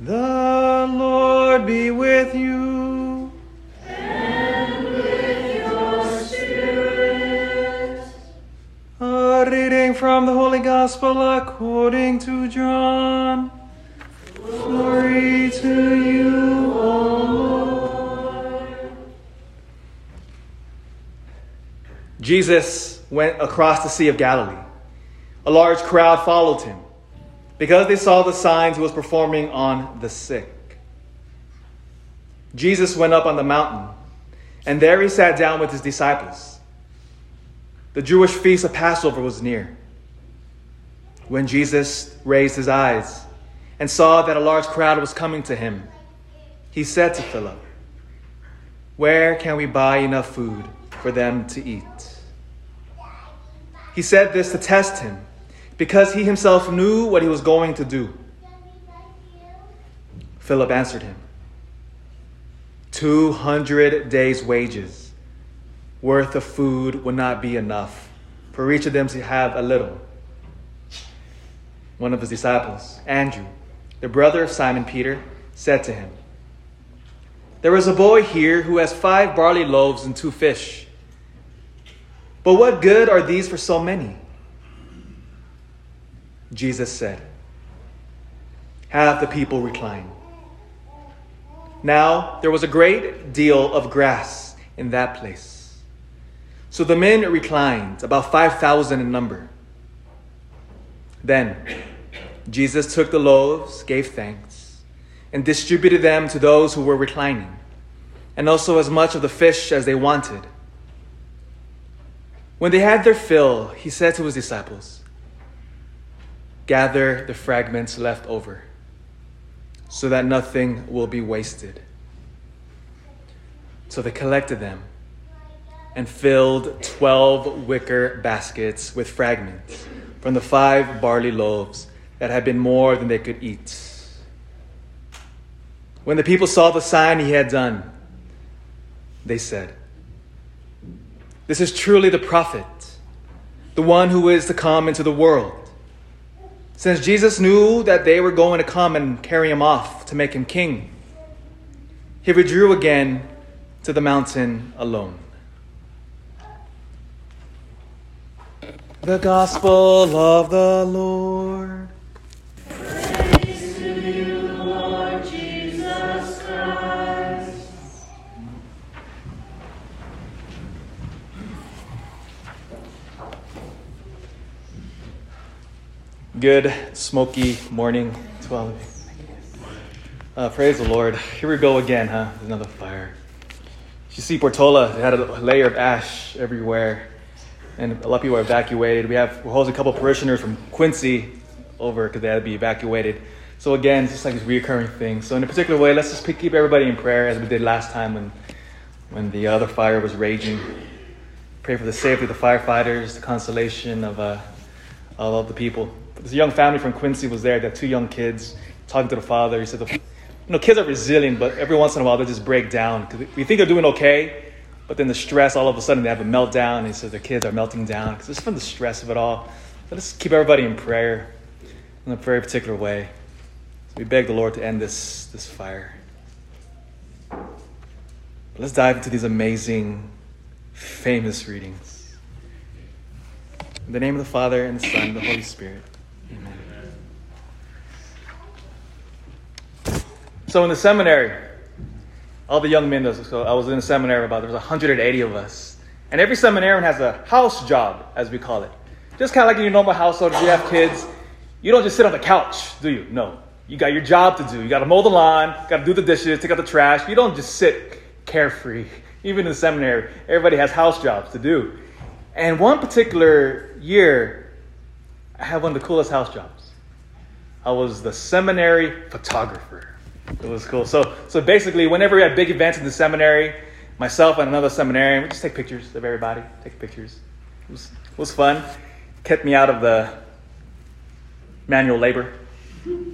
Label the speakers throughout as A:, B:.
A: The Lord be with you.
B: And with your spirit.
A: A reading from the Holy Gospel according to John. Glory to you, O Lord. Jesus went across the Sea of Galilee. A large crowd followed him because they saw the signs he was performing on the sick. Jesus went up on the mountain, and there he sat down with his disciples. The Jewish feast of Passover was near. When Jesus raised his eyes and saw that a large crowd was coming to him, he said to Philip, Where can we buy enough food for them to eat? He said this to test him because he himself knew what he was going to do. Philip answered him 200 days' wages worth of food would not be enough for each of them to have a little. One of his disciples, Andrew, the brother of Simon Peter, said to him, There is a boy here who has five barley loaves and two fish. But what good are these for so many? Jesus said, Have the people recline. Now there was a great deal of grass in that place. So the men reclined, about 5,000 in number. Then Jesus took the loaves, gave thanks, and distributed them to those who were reclining, and also as much of the fish as they wanted. When they had their fill, he said to his disciples, Gather the fragments left over, so that nothing will be wasted. So they collected them and filled twelve wicker baskets with fragments from the five barley loaves that had been more than they could eat. When the people saw the sign he had done, they said, This is truly the prophet, the one who is to come into the world. Since Jesus knew that they were going to come and carry him off to make him king, he withdrew again to the mountain alone. The Gospel of the Lord. Good smoky morning to all of you. Uh, praise the Lord. Here we go again, huh? Another fire. You see Portola, had a layer of ash everywhere, and a lot of people are evacuated. We have we're hosting a couple parishioners from Quincy over because they had to be evacuated. So again, it's just like this reoccurring thing. So in a particular way, let's just keep everybody in prayer as we did last time when when the other fire was raging. Pray for the safety of the firefighters, the consolation of uh, of the people. This young family from Quincy was there. They had two young kids. Talking to the father, he said, the, "You know, kids are resilient, but every once in a while they just break down because we think they're doing okay, but then the stress, all of a sudden they have a meltdown." He says their kids are melting down because it's from the stress of it all. Let's keep everybody in prayer in a very particular way. So we beg the Lord to end this this fire. But let's dive into these amazing, famous readings. In the name of the Father, and the Son, and the Holy Spirit. So in the seminary, all the young men, so I was in a seminary about, there was 180 of us. And every seminarian has a house job, as we call it. Just kind of like in your normal household, if you have kids, you don't just sit on the couch, do you? No. You got your job to do. You got to mow the lawn, got to do the dishes, take out the trash. You don't just sit carefree. Even in the seminary, everybody has house jobs to do. And one particular year, I had one of the coolest house jobs. I was the seminary photographer. It was cool. So, so basically, whenever we had big events in the seminary, myself and another seminarian, we just take pictures of everybody, take pictures. It was, it was fun. Kept me out of the manual labor.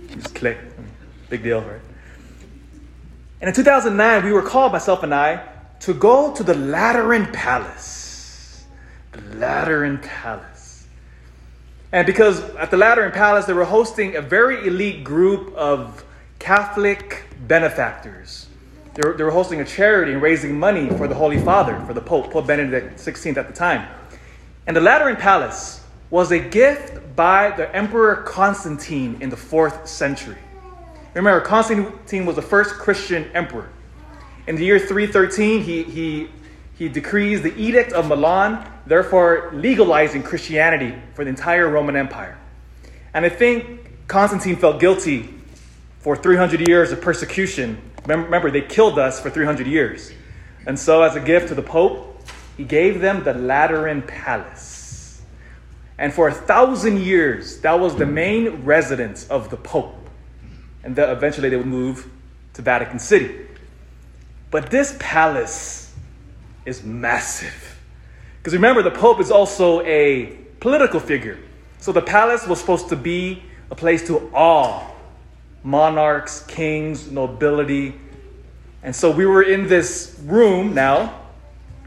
A: Just click. Big deal, right? And in 2009, we were called, myself and I, to go to the Lateran Palace. The Lateran Palace. And because at the Lateran Palace, they were hosting a very elite group of Catholic benefactors. They were, they were hosting a charity and raising money for the Holy Father, for the Pope, Pope Benedict XVI at the time. And the Lateran Palace was a gift by the Emperor Constantine in the fourth century. Remember, Constantine was the first Christian emperor. In the year 313, he, he, he decrees the Edict of Milan, therefore legalizing Christianity for the entire Roman Empire. And I think Constantine felt guilty for 300 years of persecution. Remember, they killed us for 300 years. And so, as a gift to the Pope, he gave them the Lateran Palace. And for a thousand years, that was the main residence of the Pope. And then eventually they would move to Vatican City. But this palace is massive. Because remember, the Pope is also a political figure. So the palace was supposed to be a place to awe monarchs, kings, nobility. And so we were in this room now.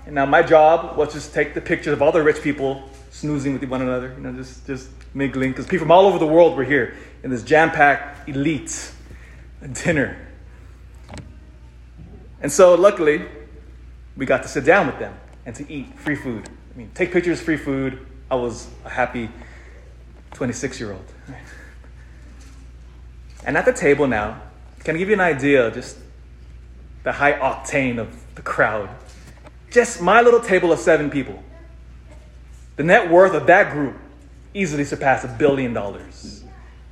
A: And now my job was just take the pictures of all the rich people snoozing with one another, you know, just, just mingling. Because people from all over the world were here in this jam packed elite dinner. And so luckily, we got to sit down with them and to eat free food. I mean, take pictures, free food. I was a happy 26 year old. And at the table now, can I give you an idea just the high octane of the crowd? Just my little table of seven people. The net worth of that group easily surpassed a billion dollars.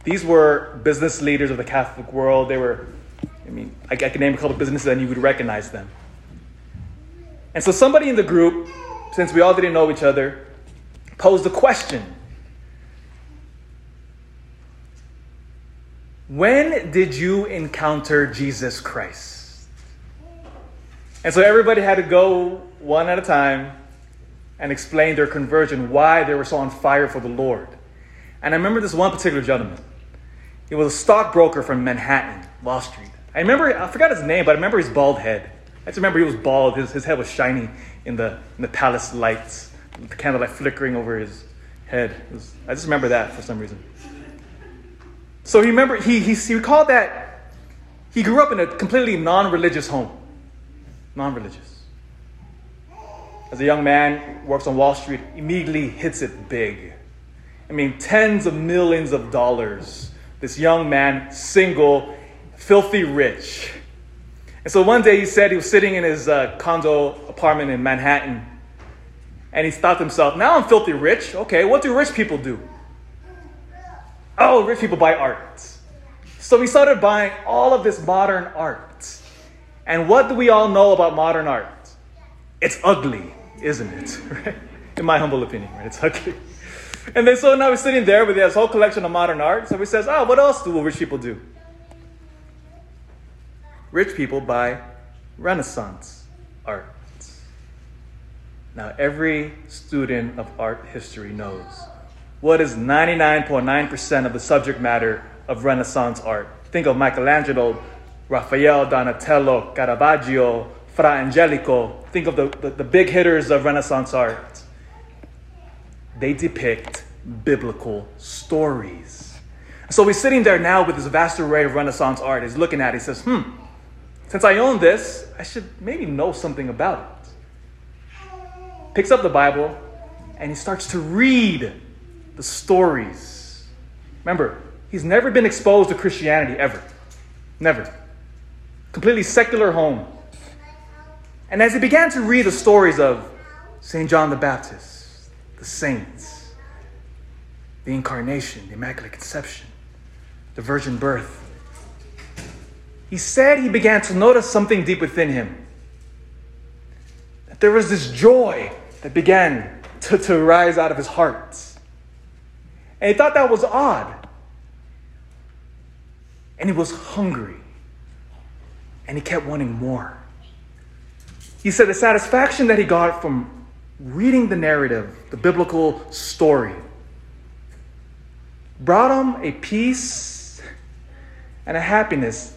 A: These were business leaders of the Catholic world. They were, I mean, I, I can name a couple of businesses and you would recognize them. And so somebody in the group, since we all didn't know each other, posed a question When did you encounter Jesus Christ? And so everybody had to go one at a time and explain their conversion, why they were so on fire for the Lord. And I remember this one particular gentleman. He was a stockbroker from Manhattan, Wall Street. I remember, I forgot his name, but I remember his bald head. I just remember he was bald. His, his head was shiny in the, in the palace lights, the candlelight flickering over his head. Was, I just remember that for some reason. So he remember he, he, he recalled that he grew up in a completely non-religious home. Non-religious. As a young man, works on Wall Street, immediately hits it big. I mean, tens of millions of dollars. This young man, single, filthy rich. And so one day he said he was sitting in his uh, condo apartment in Manhattan, and he thought to himself, now I'm filthy rich. Okay, what do rich people do? Oh, rich people buy art. So we started buying all of this modern art. And what do we all know about modern art? It's ugly, isn't it? In my humble opinion, right? It's ugly. And then so now we're sitting there with this whole collection of modern art. So he says, oh, what else do rich people do? Rich people buy Renaissance art. Now, every student of art history knows what is 99.9% of the subject matter of Renaissance art. Think of Michelangelo, Raphael, Donatello, Caravaggio, Fra Angelico. Think of the, the, the big hitters of Renaissance art. They depict biblical stories. So he's sitting there now with this vast array of Renaissance art. He's looking at it. He says, hmm, since I own this, I should maybe know something about it. Picks up the Bible and he starts to read the stories. Remember, he's never been exposed to Christianity ever. Never. Completely secular home. And as he began to read the stories of St. John the Baptist, the saints, the incarnation, the Immaculate Conception, the virgin birth, he said he began to notice something deep within him. That there was this joy that began to, to rise out of his heart. And he thought that was odd. And he was hungry. And he kept wanting more. He said the satisfaction that he got from reading the narrative, the biblical story, brought him a peace and a happiness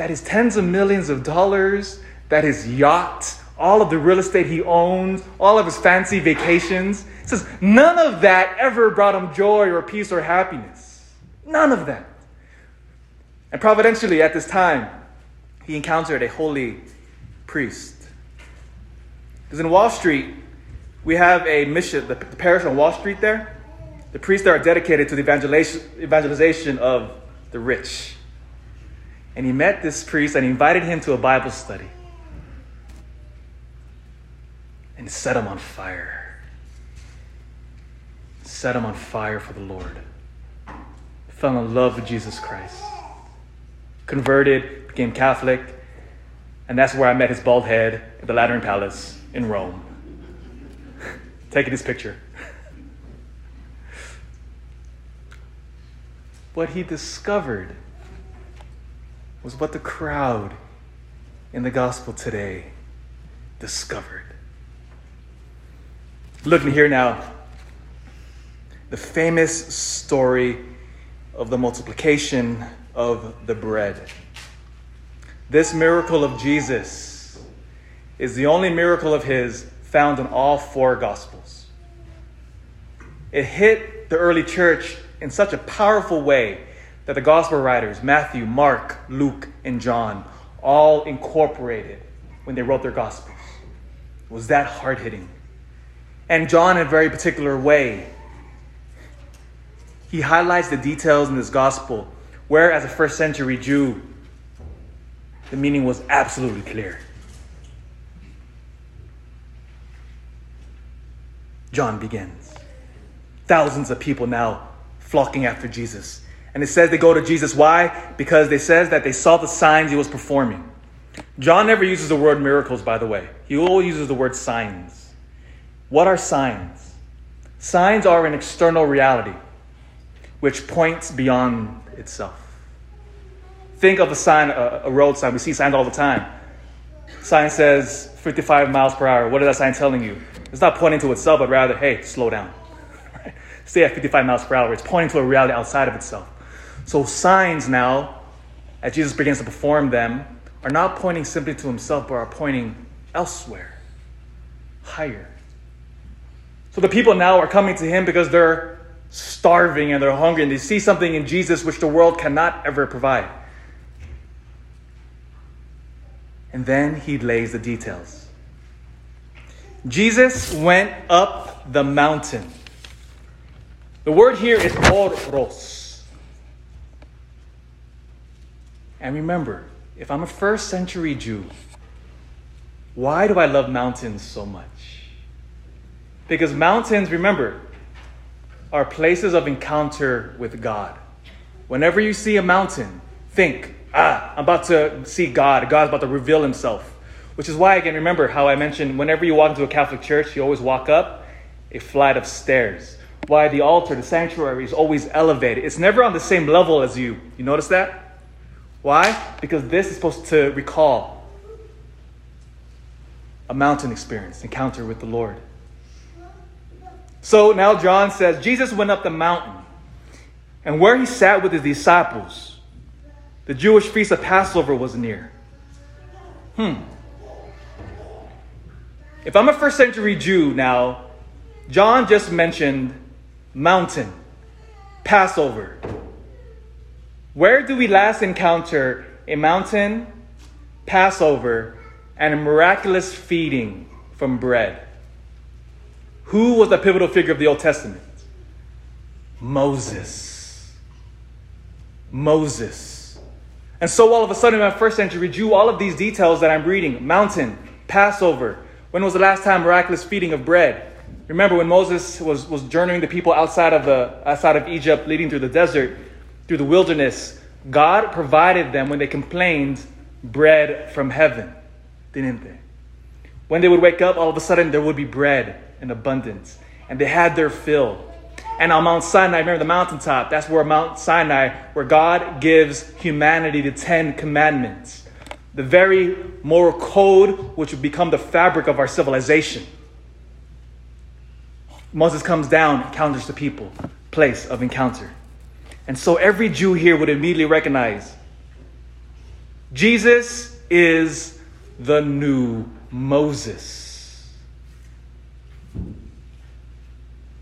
A: that his tens of millions of dollars, that his yacht, all of the real estate he owns, all of his fancy vacations, says none of that ever brought him joy or peace or happiness. None of that. And providentially, at this time, he encountered a holy priest. Because in Wall Street, we have a mission, the, parish on Wall Street there. The priests there are dedicated to the evangelization of the rich. And he met this priest and invited him to a Bible study. And set him on fire. Set him on fire for the Lord. Fell in love with Jesus Christ. Converted, became Catholic, and that's where I met his bald head at the Lateran Palace in Rome. Taking his picture. what he discovered was what the crowd in the gospel today discovered. Looking here now, the famous story of the multiplication of the bread. This miracle of Jesus is the only miracle of his found in all four gospels. It hit the early church in such a powerful way that the gospel writers, Matthew, Mark, Luke, and John, all incorporated when they wrote their gospels. It was that hard hitting. And John, in a very particular way, he highlights the details in this gospel where, as a first century Jew, the meaning was absolutely clear. John begins. Thousands of people now flocking after Jesus. And it says they go to Jesus. Why? Because they says that they saw the signs he was performing. John never uses the word miracles, by the way. He always uses the word signs. What are signs? Signs are an external reality which points beyond itself. Think of a sign, a, road sign. We see signs all the time. Sign says 55 miles per hour. What is that sign telling you? It's not pointing to itself, but rather, hey, slow down. Stay at 55 miles per hour. It's pointing to a reality outside of itself. So signs now, as Jesus begins to perform them, are not pointing simply to himself, but are pointing elsewhere, higher. So the people now are coming to him because they're starving and they're hungry and they see something in Jesus which the world cannot ever provide. And then he lays the details. Jesus went up the mountain. The word here is oros. And remember, if I'm a first century Jew, why do I love mountains so much? Because mountains, remember, are places of encounter with God. Whenever you see a mountain, think, ah, I'm about to see God. God's about to reveal himself. Which is why, again, remember how I mentioned whenever you walk into a Catholic church, you always walk up a flight of stairs. Why the altar, the sanctuary is always elevated. It's never on the same level as you. You notice that? Why? Because this is supposed to recall a mountain experience, encounter with the Lord. So now John says Jesus went up the mountain, and where he sat with his disciples, the Jewish feast of Passover was near. Hmm. If I'm a first century Jew now, John just mentioned mountain, Passover. Where do we last encounter a mountain, Passover, and a miraculous feeding from bread? Who was the pivotal figure of the Old Testament? Moses. Moses. And so all of a sudden, in my first century Jew, all of these details that I'm reading mountain, Passover, when was the last time miraculous feeding of bread? Remember when Moses was, was journeying the people outside of, the, outside of Egypt, leading through the desert, through the wilderness, God provided them when they complained bread from heaven, didn't they? When they would wake up, all of a sudden there would be bread in abundance, and they had their fill. And on Mount Sinai, remember the mountaintop, that's where Mount Sinai, where God gives humanity the Ten Commandments, the very moral code which would become the fabric of our civilization. Moses comes down, encounters the people, place of encounter. And so every Jew here would immediately recognize Jesus is the new Moses.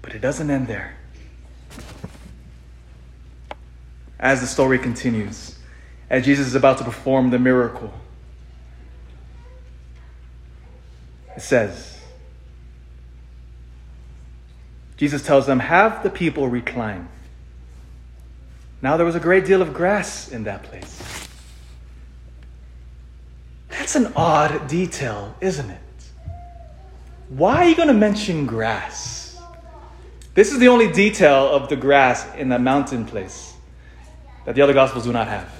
A: But it doesn't end there. As the story continues, as Jesus is about to perform the miracle. It says, Jesus tells them, Have the people recline. Now there was a great deal of grass in that place. That's an odd detail, isn't it? Why are you going to mention grass? This is the only detail of the grass in that mountain place that the other Gospels do not have.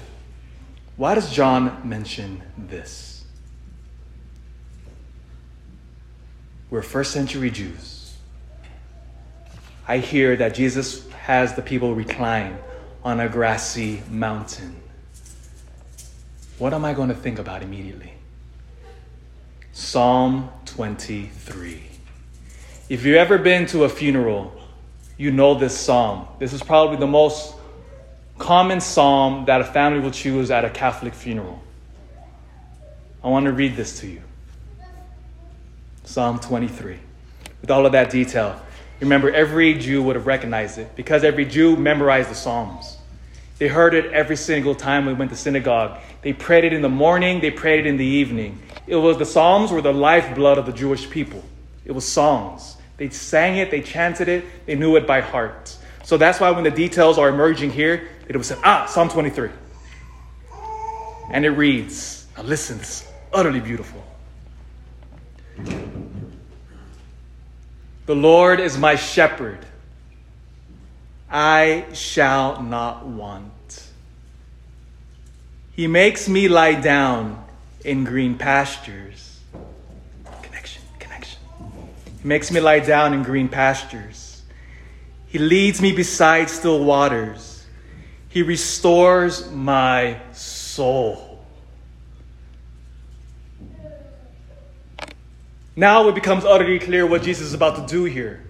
A: Why does John mention this? We're first century Jews. I hear that Jesus has the people recline on a grassy mountain. What am I going to think about immediately? Psalm 23. If you've ever been to a funeral, you know this psalm. This is probably the most common psalm that a family will choose at a Catholic funeral. I want to read this to you Psalm 23. With all of that detail, remember, every Jew would have recognized it because every Jew memorized the Psalms. They heard it every single time we went to synagogue. They prayed it in the morning, they prayed it in the evening. It was the Psalms were the lifeblood of the Jewish people. It was songs. They sang it, they chanted it, they knew it by heart. So that's why when the details are emerging here, it was said, ah, Psalm 23. And it reads, now listen, it's utterly beautiful. The Lord is my shepherd. I shall not want. He makes me lie down in green pastures. Connection, connection. He makes me lie down in green pastures. He leads me beside still waters. He restores my soul. Now it becomes utterly clear what Jesus is about to do here.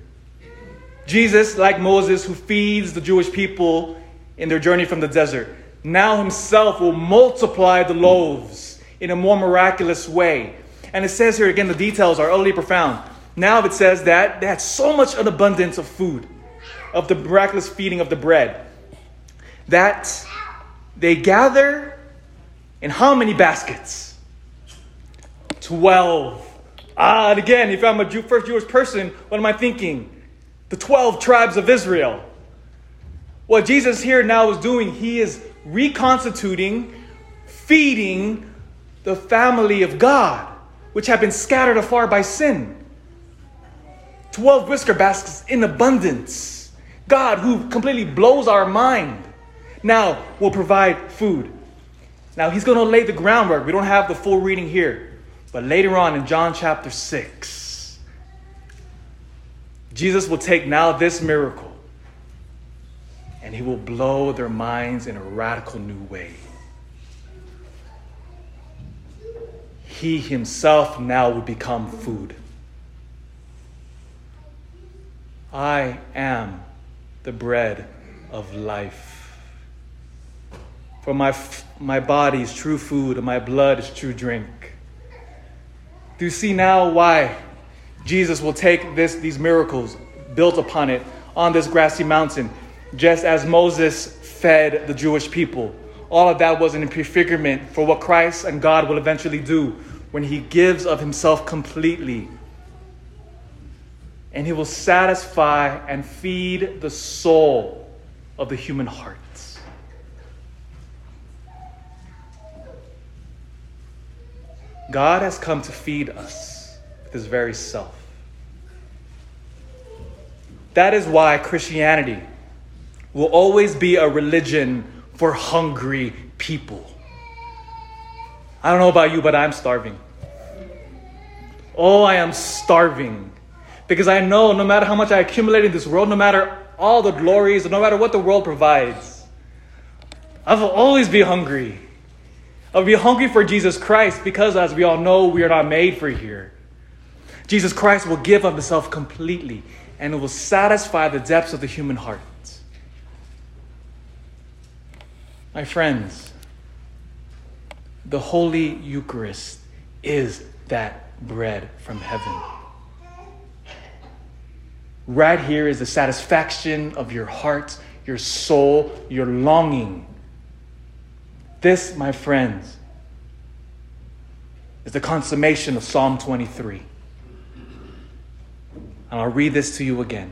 A: Jesus, like Moses, who feeds the Jewish people in their journey from the desert, now himself will multiply the loaves in a more miraculous way. And it says here again, the details are utterly profound. Now it says that they had so much an abundance of food, of the miraculous feeding of the bread, that they gather in how many baskets? Twelve. Ah, and again, if I'm a Jew, first Jewish person, what am I thinking? The 12 tribes of Israel. What Jesus here now is doing, he is reconstituting, feeding the family of God, which have been scattered afar by sin. 12 whisker baskets in abundance. God, who completely blows our mind, now will provide food. Now, he's going to lay the groundwork. We don't have the full reading here. But later on in John chapter 6, Jesus will take now this miracle and he will blow their minds in a radical new way. He himself now will become food. I am the bread of life. For my, my body is true food and my blood is true drink. Do you see now why Jesus will take this, these miracles built upon it on this grassy mountain, just as Moses fed the Jewish people? All of that was an prefigurement for what Christ and God will eventually do when he gives of himself completely. And he will satisfy and feed the soul of the human heart. God has come to feed us with his very self. That is why Christianity will always be a religion for hungry people. I don't know about you, but I'm starving. Oh, I am starving. Because I know no matter how much I accumulate in this world, no matter all the glories, no matter what the world provides, I will always be hungry. I'll be hungry for Jesus Christ because, as we all know, we are not made for here. Jesus Christ will give of himself completely and it will satisfy the depths of the human heart. My friends, the Holy Eucharist is that bread from heaven. Right here is the satisfaction of your heart, your soul, your longing This, my friends, is the consummation of Psalm 23. And I'll read this to you again.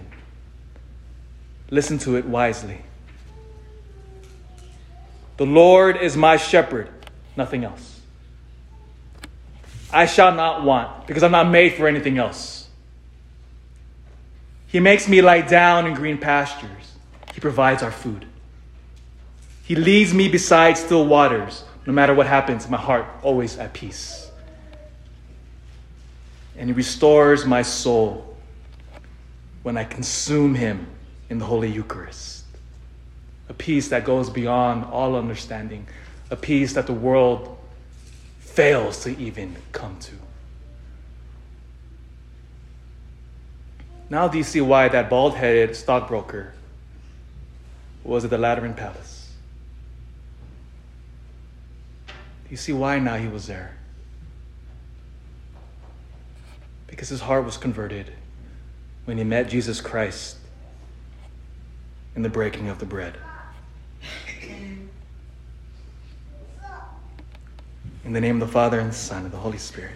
A: Listen to it wisely. The Lord is my shepherd, nothing else. I shall not want, because I'm not made for anything else. He makes me lie down in green pastures. He provides our food. He leads me beside still waters. No matter what happens, my heart always at peace. And He restores my soul when I consume Him in the Holy Eucharist. A peace that goes beyond all understanding, a peace that the world fails to even come to. Now, do you see why that bald headed stockbroker was at the Lateran Palace? Do you see why now he was there? Because his heart was converted when he met Jesus Christ in the breaking of the bread. In the name of the Father, and the Son, and the Holy Spirit.